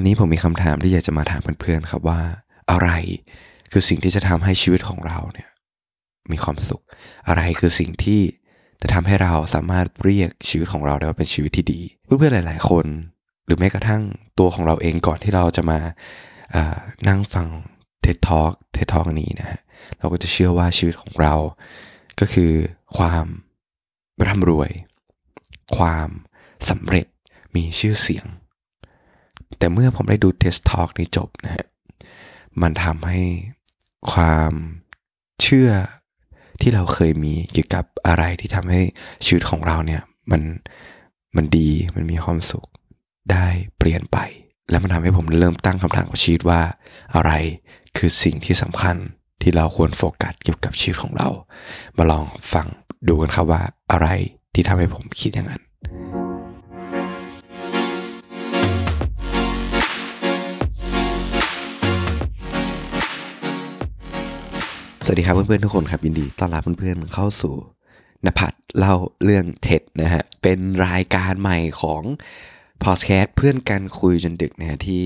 วันนี้ผมมีคำถามที่อยากจะมาถามเพื่อนๆครับว่า อะไรคือสิ่งที่จะทำให้ชีวิตของเราเนี่ยมีความสุข อะไรคือสิ่งที่จะทำให้เราสามารถเรียกชีวิตของเราได้ว่าเป็นชีวิตที่ดี เพื่อนๆหลาย ๆ คน หรือแม้กระทั่งตัวของเราเองก่อนที่เราจะมานั่งฟังเท็ดทอกเท็ดทอกนี้นะฮะเราก็จะเชื่อว่าชีวิตของเรา ก็คือความร่ำรวย ความสำเร็จมีชื่อเสียง แต่เมื่อผมได้ดูเทสทอกนี้จบนะฮะมันทำให้ความเชื่อที่เราเคยมีเกี่ยวกับอะไรที่ทำให้ชีวิตของเราเนี่ยมันมันดีมันมีความสุขได้เปลี่ยนไป แล้วมันทำให้ผมเริ่มตั้งคำถามกับชีวิตว่า อะไรคือสิ่งที่สำคัญที่เราควรโฟกัสเกี่ยวกับชีวิตของเรา มาลองฟังดูกันครับว่าอะไรที่ทำให้ผมคิดอย่างนั้น สวัสดีครับเพื่อนๆทุกคนครับยินดีต้อนรับเพื่อนๆเข้าสู่นภัทรเล่าเรื่องเท็ดนะฮะเป็นรายการใหม่ของพอดแคสต์เพื่อนกันคุยจนดึกนะฮะที่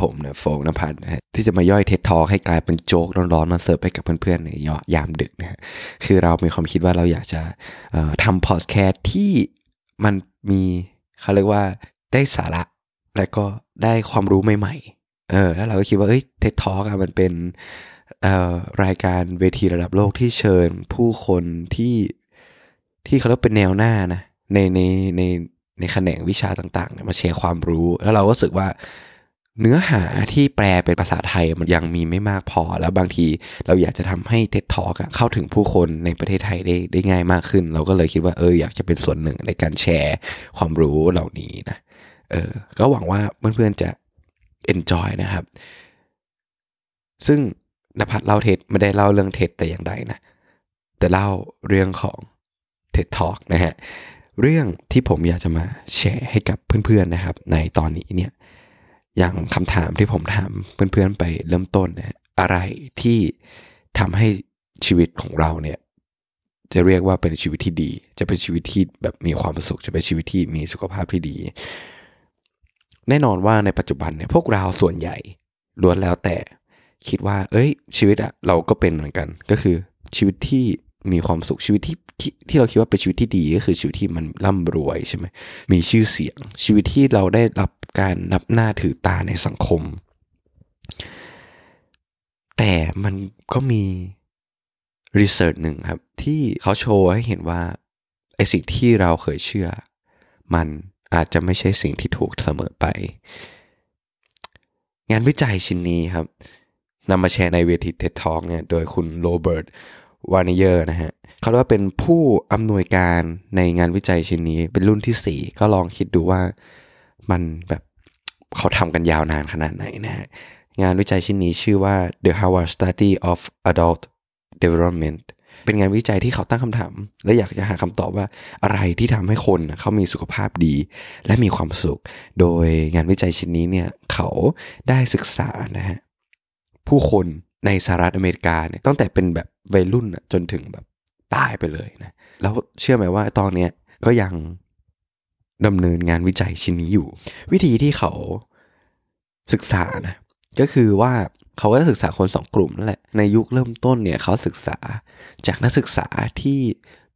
ผมเนี่ยโฟงนภัทรนะฮะที่จะมาย่อยเท็ดทอให้กลายเป็นโจ๊กร้อนๆมาเสิร์ฟให้กับเพื่อนๆในยามดึกนะฮะคือเรามีความคิดว่าเราอยากจะทำพอดแคสต์ที่มันมีเขาเรียกว่าได้สาระและก็ได้ความรู้ใหม่ๆเออแล้วเราก็คิดว่าเอ้ยเท็ดทอมันเป็น รายการเวทีระดับโลกที่เชิญผู้คนที่ที่เขาเรียกเป็นแนวหน้านะในในในในแขนงวิชาต่างๆมาแชร์ความรู้ แล้วเราก็รู้สึกว่าเนื้อหาที่แปลเป็นภาษาไทยมันยังมีไม่มากพอ แล้วบางทีเราอยากจะทำให้เท็ดทอกเข้าถึงผู้คนในประเทศไทยได้ได้ง่ายมากขึ้น เราก็เลยคิดว่าเอออยากจะเป็นส่วนหนึ่งในการแชร์ความรู้เหล่านี้นะเออก็หวังว่าเพื่อนๆจะ enjoy นะครับ ซึ่ง นภัทรเล่าเท็ดไม่ได้เล่าเรื่องเท็ดแต่อย่างใดนะ แต่เล่าเรื่องของเท็ดทอกนะฮะ เรื่องที่ผมอยากจะมาแชร์ให้กับเพื่อนๆนะครับ ในตอนนี้เนี่ย อย่างคำถามที่ผมถามเพื่อนๆไปเริ่มต้นนะอะไรที่ทำให้ชีวิตของเราเนี่ยจะเรียกว่าเป็นชีวิตที่ดี จะเป็นชีวิตที่แบบมีความสุข จะเป็นชีวิตที่มีสุขภาพที่ดี แน่นอนว่าในปัจจุบันเนี่ยพวกเราส่วนใหญ่ล้วนแล้วแต่ คิดว่า เอ้ย ชีวิตอะเราก็เป็นเหมือนกัน ก็คือชีวิตที่มีความสุขชีวิตที่ที่เราคิดว่าเป็นชีวิตที่ดีก็คือชีวิตที่มันร่ำรวยใช่ไหมมีชื่อเสียง ชีวิตที่เราได้รับการนับหน้าถือตาในสังคม แต่มันก็มีรีเสิร์ชหนึ่งครับ ที่เขาโชว์ให้เห็นว่าไอสิ่งที่เราเคยเชื่อ มันอาจจะไม่ใช่สิ่งที่ถูกเสมอไป งานวิจัยชิ้นนี้ครับ นำมาแชร์ในเวที TED Talk เนี่ยโดยคุณ Robert Waldinger นะฮะเขาเรียกว่าเป็นผู้อำนวยการในงานวิจัยชิ้นนี้ เป็นรุ่นที่ 4 ก็ลองคิดดูว่ามันแบบเขาทำกันยาวนานขนาดไหนนะฮะงานวิจัยชิ้นนี้ชื่อว่า The Harvard Study of Adult Development เป็นงานวิจัยที่เขาตั้งคำถาม และอยากจะหาคำตอบว่าอะไรที่ทำให้คนเขามีสุขภาพดี และมีความสุข โดยงานวิจัยชิ้นนี้เนี่ยเขาได้ศึกษานะฮะ ผู้คนในสหรัฐอเมริกาเนี่ยตั้งแต่เป็นแบบวัยรุ่นจนถึงแบบตายไปเลยนะแล้วเชื่อไหมว่าตอนเนี้ยก็ยังดำเนินงานวิจัยชิ้นนี้อยู่ วิธีที่เขาศึกษานะก็คือว่าเขาก็ศึกษาคนสองกลุ่มนั่นแหละในยุคเริ่มต้นเนี่ยเขาศึกษาจากนักศึกษาที่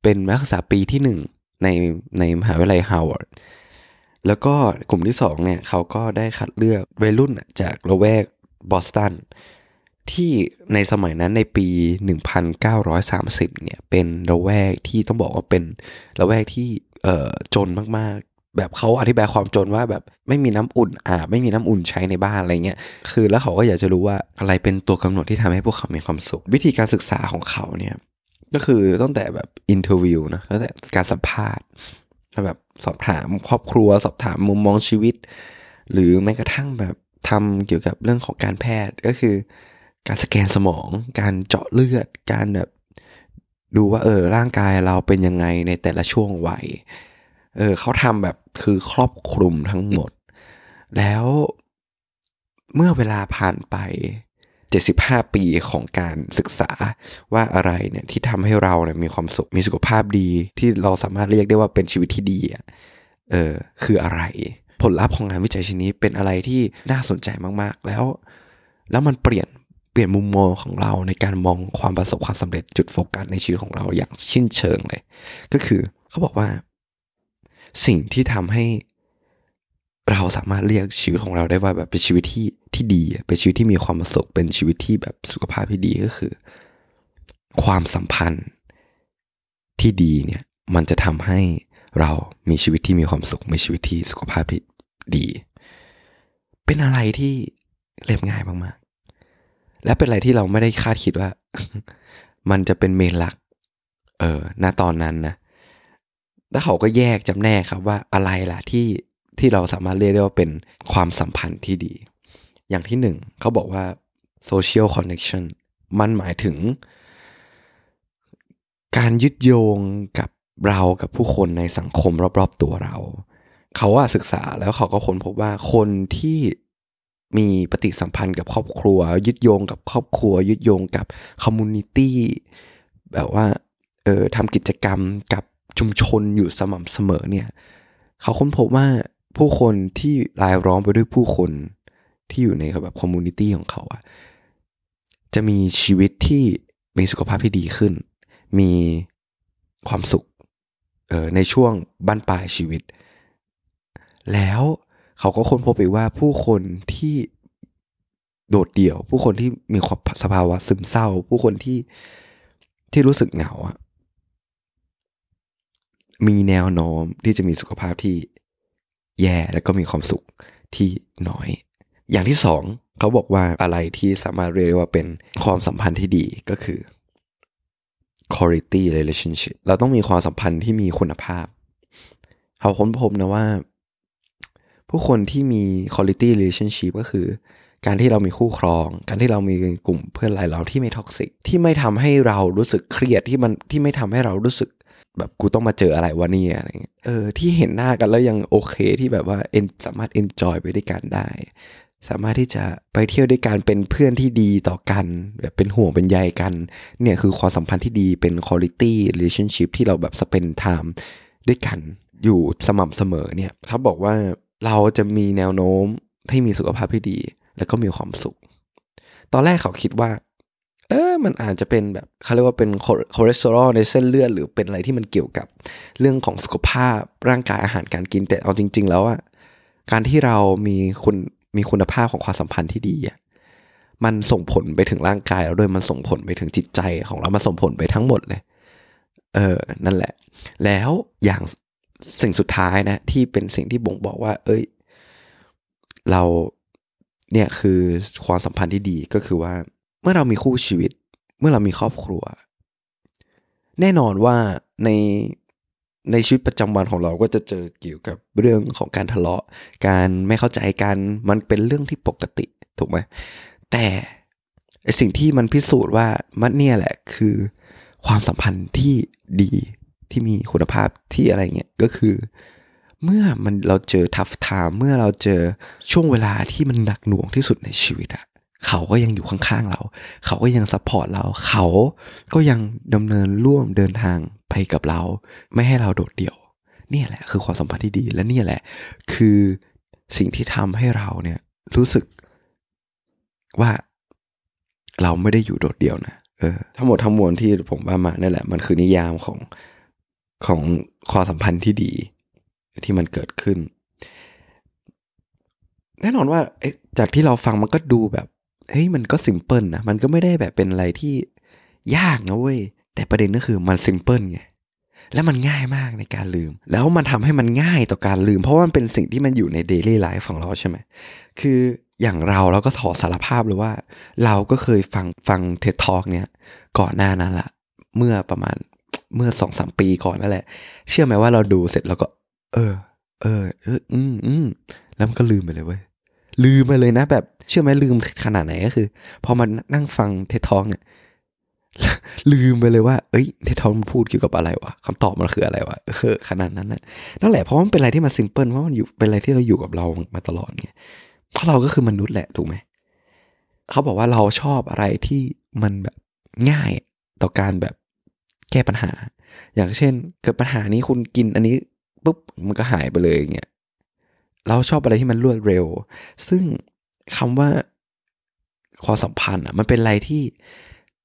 เป็นนักศึกษาปีที่หนึ่งในในมหาวิทยาลัยฮาร์วาร์ดแล้วก็กลุ่มที่สองเนี่ยเขาก็ได้คัดเลือกวัยรุ่นจากละแวกบอสตัน ที่ในสมัยนั้นในปี 1930 เนี่ย เป็นละแวกที่ต้องบอกว่าเป็นละแวกที่เอ่อจนมากๆ แบบเขาอธิบายความจนว่าแบบไม่มีน้ำอุ่นอาบไม่มีน้ำอุ่นใช้ในบ้านอะไรเงี้ยคือแล้วเขาก็อยากจะรู้ว่าอะไรเป็นตัวกำหนดที่ทำให้พวกเขามีความสุข วิธีการศึกษาของเขาเนี่ยก็คือตั้งแต่แบบ interview นะตั้งแต่การสัมภาษณ์แบบสอบถามครอบครัว สอบถามมุมมองชีวิต หรือแม้กระทั่งแบบทำเกี่ยวกับเรื่องของการแพทย์ก็คือ การสแกนสมอง การเจาะเลือด การแบบดูว่าเออร่างกายเราเป็นยังไงในแต่ละช่วงวัย เออเขาทำแบบคือครอบคลุมทั้งหมด แล้วเมื่อเวลาผ่านไป 75 ปีของการศึกษาว่าอะไรเนี่ยที่ทำให้เราเนี่ยมีความสุขมีสุขภาพดี ที่เราสามารถเรียกได้ว่าเป็นชีวิตที่ดีเออคืออะไร ผลลัพธ์ของงานวิจัยชิ้นนี้เป็นอะไรที่น่าสนใจมากๆ แล้ว แล้วมันเปลี่ยน ลี่ยนมุมมองของเราในการมองความประสบความสำเร็จจุดโฟกัสในชีวิตของเราอย่างชิ้นเชิงเลย ก็คือเขาบอกว่า สิ่งที่ทำให้เราสามารถเรียกชีวิตของเราได้ว่าแบบเป็นชีวิตที่ที่ดี เป็นชีวิตที่มีความสุขเป็นชีวิตที่แบบสุขภาพที่ดีก็คือ ความสัมพันธ์ที่ดีเนี่ยมันจะทำให้เรามีชีวิตที่มีความสุขมีชีวิตที่สุขภาพที่ดี เป็นอะไรที่เรียบง่ายมาก และเป็นอะไรที่เราไม่ได้คาดคิดว่า มันจะเป็นเมนหลัก เออณตอนนั้นนะแล้วเขาก็แยกจำแนกครับว่าอะไรล่ะที่ที่เราสามารถเรียกได้ว่าเป็นความสัมพันธ์ที่ดี อย่างที่หนึ่งเขาบอกว่า social connection มันหมายถึง การยึดโยงกับเรากับผู้คนในสังคมรอบๆตัวเรา เขาว่าศึกษาแล้วเขาก็ค้นพบว่าคนที่ มีปฏิสัมพันธ์กับครอบครัว ยึดโยงกับครอบครัว ยึดโยงกับ communityแบบว่าเออทำกิจกรรมกับชุมชนอยู่สม่ำเสมอเนี่ยเขาค้นพบว่าผู้คนที่รายล้อมไปด้วยผู้คนที่อยู่ในแบบ community ของเขาอะจะมีชีวิตที่มีสุขภาพที่ดีขึ้น มีความสุขออในช่วงบั้นปลายชีวิต แล้ว เขาก็ค้นพบไปว่าผู้คนที่โดดเดี่ยว ผู้คนที่มีความสภาวะซึมเศร้า ผู้คนที่ที่รู้สึกเหงาอะมีแนวโน้มที่จะมีสุขภาพที่แย่แล้วก็มีความสุขที่น้อย อย่างที่สองเขาบอกว่าอะไรที่สามารถเรียกว่าเป็นความสัมพันธ์ที่ดีก็คือ quality relationship เราต้องมีความสัมพันธ์ที่มีคุณภาพ เขาค้นพบนะว่า ผู้คนที่มี quality relationship ก็คือ การที่เรามีคู่ครอง การที่เรามีกลุ่มเพื่อนหลายเราที่ไม่ toxic ที่ไม่ทำให้เรารู้สึกเครียดที่มันที่ไม่ทำให้เรารู้สึกแบบกูต้องมาเจออะไรวะเนี่ยอะไรเงี้ยเออที่เห็นหน้ากันแล้วยังโอเคที่แบบว่าเอ็นสามารถ enjoy ไปด้วยกันได้ สามารถที่จะไปเที่ยวด้วยกันเป็นเพื่อนที่ดีต่อกัน แบบเป็นห่วงเป็นใยกัน เนี่ยคือความสัมพันธ์ที่ดีเป็น quality relationship ที่เราแบบ spend time ด้วยกันอยู่สม่ำเสมอเนี่ยเขาบอกว่า เราจะมีแนวโน้มที่มีสุขภาพที่ดี แล้วก็มีความสุข ตอนแรกเขาคิดว่า เออมันอาจจะเป็นแบบเขาเรียกว่าเป็นคอเลสเตอรอลในเส้นเลือด หรือเป็นอะไรที่มันเกี่ยวกับเรื่องของสุขภาพร่างกายอาหารการกินแต่เอาจริง ๆ แล้วอะการที่เรามีคุณมีคุณภาพของความสัมพันธ์ที่ดีอะมันส่งผลไปถึงร่างกายเราด้วยมันส่งผลไปถึงจิตใจของเรามันส่งผลไปทั้งหมดเลย เออ นั่นแหละ แล้วอย่าง สิ่งสุดท้ายนะที่เป็นสิ่งที่บ่งบอกว่า เอ้ย เราเนี่ยคือความสัมพันธ์ที่ดีก็คือว่า เมื่อเรามีคู่ชีวิต เมื่อเรามีครอบครัว แน่นอนว่าในในชีวิตประจำวันของเราก็จะเจอเกี่ยวกับเรื่องของการทะเลาะ การไม่เข้าใจกัน มันเป็นเรื่องที่ปกติถูกไหมแต่สิ่งที่มันพิสูจน์ว่ามันเนี่ยแหละคือความสัมพันธ์ที่ดี ที่มีคุณภาพที่อะไรเงี้ยก็คือ เมื่อมันเราเจอ tough time เมื่อเราเจอช่วงเวลาที่มันหนักหน่วงที่สุดในชีวิตอะเขาก็ยังอยู่ข้างๆเรา เขาก็ยัง support เรา เขาก็ยังดำเนินร่วมเดินทางไปกับเรา ไม่ให้เราโดดเดี่ยว นี่แหละคือความสัมพันธ์ที่ดี และนี่แหละ คือสิ่งที่ทำให้เราเนี่ยรู้สึกว่าเราไม่ได้อยู่โดดเดี่ยวนะ เออ ทั้งหมดทั้งมวลที่ผมว่ามานั่นแหละ มันคือนิยามของ ของความสัมพันธ์ที่ดีที่มันเกิดขึ้น แน่นอนว่าจากที่เราฟังมันก็ดูแบบเฮ้ยมันก็ซิมเพิลนะมันก็ไม่ได้แบบเป็นอะไรที่ยากนะเว้ยแต่ประเด็นก็คือมันซิมเพิลไงแล้วมันง่ายมากในการลืม แล้วมันทำให้มันง่ายต่อการลืม เพราะว่ามันเป็นสิ่งที่มันอยู่ใน daily life ของเราใช่ไหมคืออย่างเราเราก็ถอดสารภาพเลยว่า เราก็เคยฟังฟัง TED Talk เนี้ยก่อนหน้านั้นละเมื่อประมาณ เมื่อสองสามปีก่อนนั่นแหละ เชื่อไหมว่าเราดูเสร็จแล้วก็ เออ เออ เออ อืมอืมแล้วมันก็ลืมไปเลยเว้ยลืมไปเลยนะ แบบเชื่อไหมลืมขนาดไหนก็คือ พอมานั่งฟัง TED Talk เนี่ยลืมไปเลยว่า เอ้ย เททองมันพูดเกี่ยวกับอะไรวะคำตอบมันคืออะไรวะเออขนาดนั้นนะนั่นแหละเพราะมันเป็นอะไรที่มันซิมเพิลเพราะมันอยู่เป็นอะไรที่เราอยู่กับเรามาตลอดไงเพราะเราก็คือมนุษย์แหละถูกไหมเขาบอกว่าเราชอบอะไรที่มันแบบง่ายต่อการแบบ แก้ปัญหา อย่างเช่น เกิดปัญหานี้คุณกินอันนี้ปุ๊บมันก็หายไปเลยอย่างเงี้ยเราชอบอะไรที่มันรวดเร็ว ซึ่งคำว่าความสัมพันธ์อะมันเป็นอะไรที่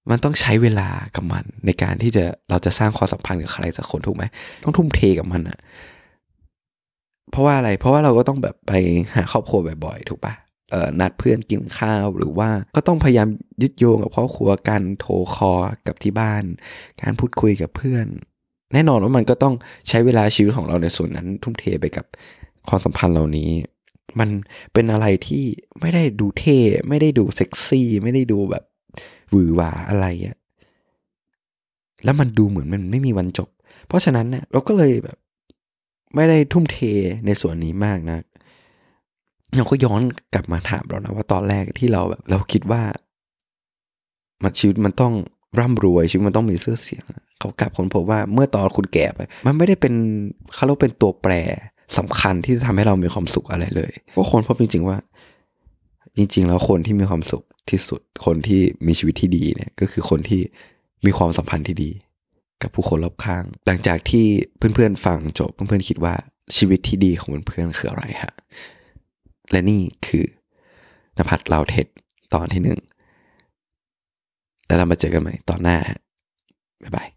มันต้องใช้เวลากับมัน ในการที่จะเราจะสร้างความสัมพันธ์กับใครสักคนถูกไหมต้องทุ่มเทกับมันอะเพราะว่าอะไร เพราะว่าเราก็ต้องแบบไปหาครอบครัวบ่อยๆ ถูกปะเอ่อ นัดเพื่อนกินข้าวหรือว่าก็ต้องพยายามยึดโยงกับครอบครัวการโทรคอกับที่บ้าน การพูดคุยกับเพื่อน แน่นอนว่ามันก็ต้องใช้เวลาชีวิตของเราในส่วนนั้น ทุ่มเทไปกับความสัมพันธ์เหล่านี้ มันเป็นอะไรที่ไม่ได้ดูเท่ไม่ได้ดูเซ็กซี่ไม่ได้ดูแบบหวือหวาอะไรอะแล้วมันดูเหมือนมันไม่มีวันจบ เพราะฉะนั้นเนี่ยเราก็เลยแบบ ไม่ได้ทุ่มเทในส่วนนี้มากนะ เราก็ย้อนกลับมาถามเรานะว่าตอนแรกที่เราแบบ เราคิดว่ามันชีวิตมันต้องร่ำรวยชีวิตมันต้องมีเสื้อเสียง เขากลับคนพบว่าเมื่อตอนคุณแก่ไป มันไม่ได้เป็นเขาเรียกเป็นตัวแปรสำคัญที่จะทำให้เรามีความสุขอะไรเลยก็คนพบจริง ๆว่า จริง ๆ แล้วคนที่มีความสุขที่สุดคนที่มีชีวิตที่ดีเนี่ย ก็คือคนที่มีความสัมพันธ์ที่ดี กับผู้คนรอบข้าง หลังจากที่เพื่อนๆฟังจบเพื่อนๆคิดว่าชีวิตที่ดีของเพื่อนๆคืออะไรฮะ และนี่คือนภัทรเราเท็ดตอนที่หนึ่ง แล้วเรามาเจอกันใหม่ตอนหน้า บ๊ายบาย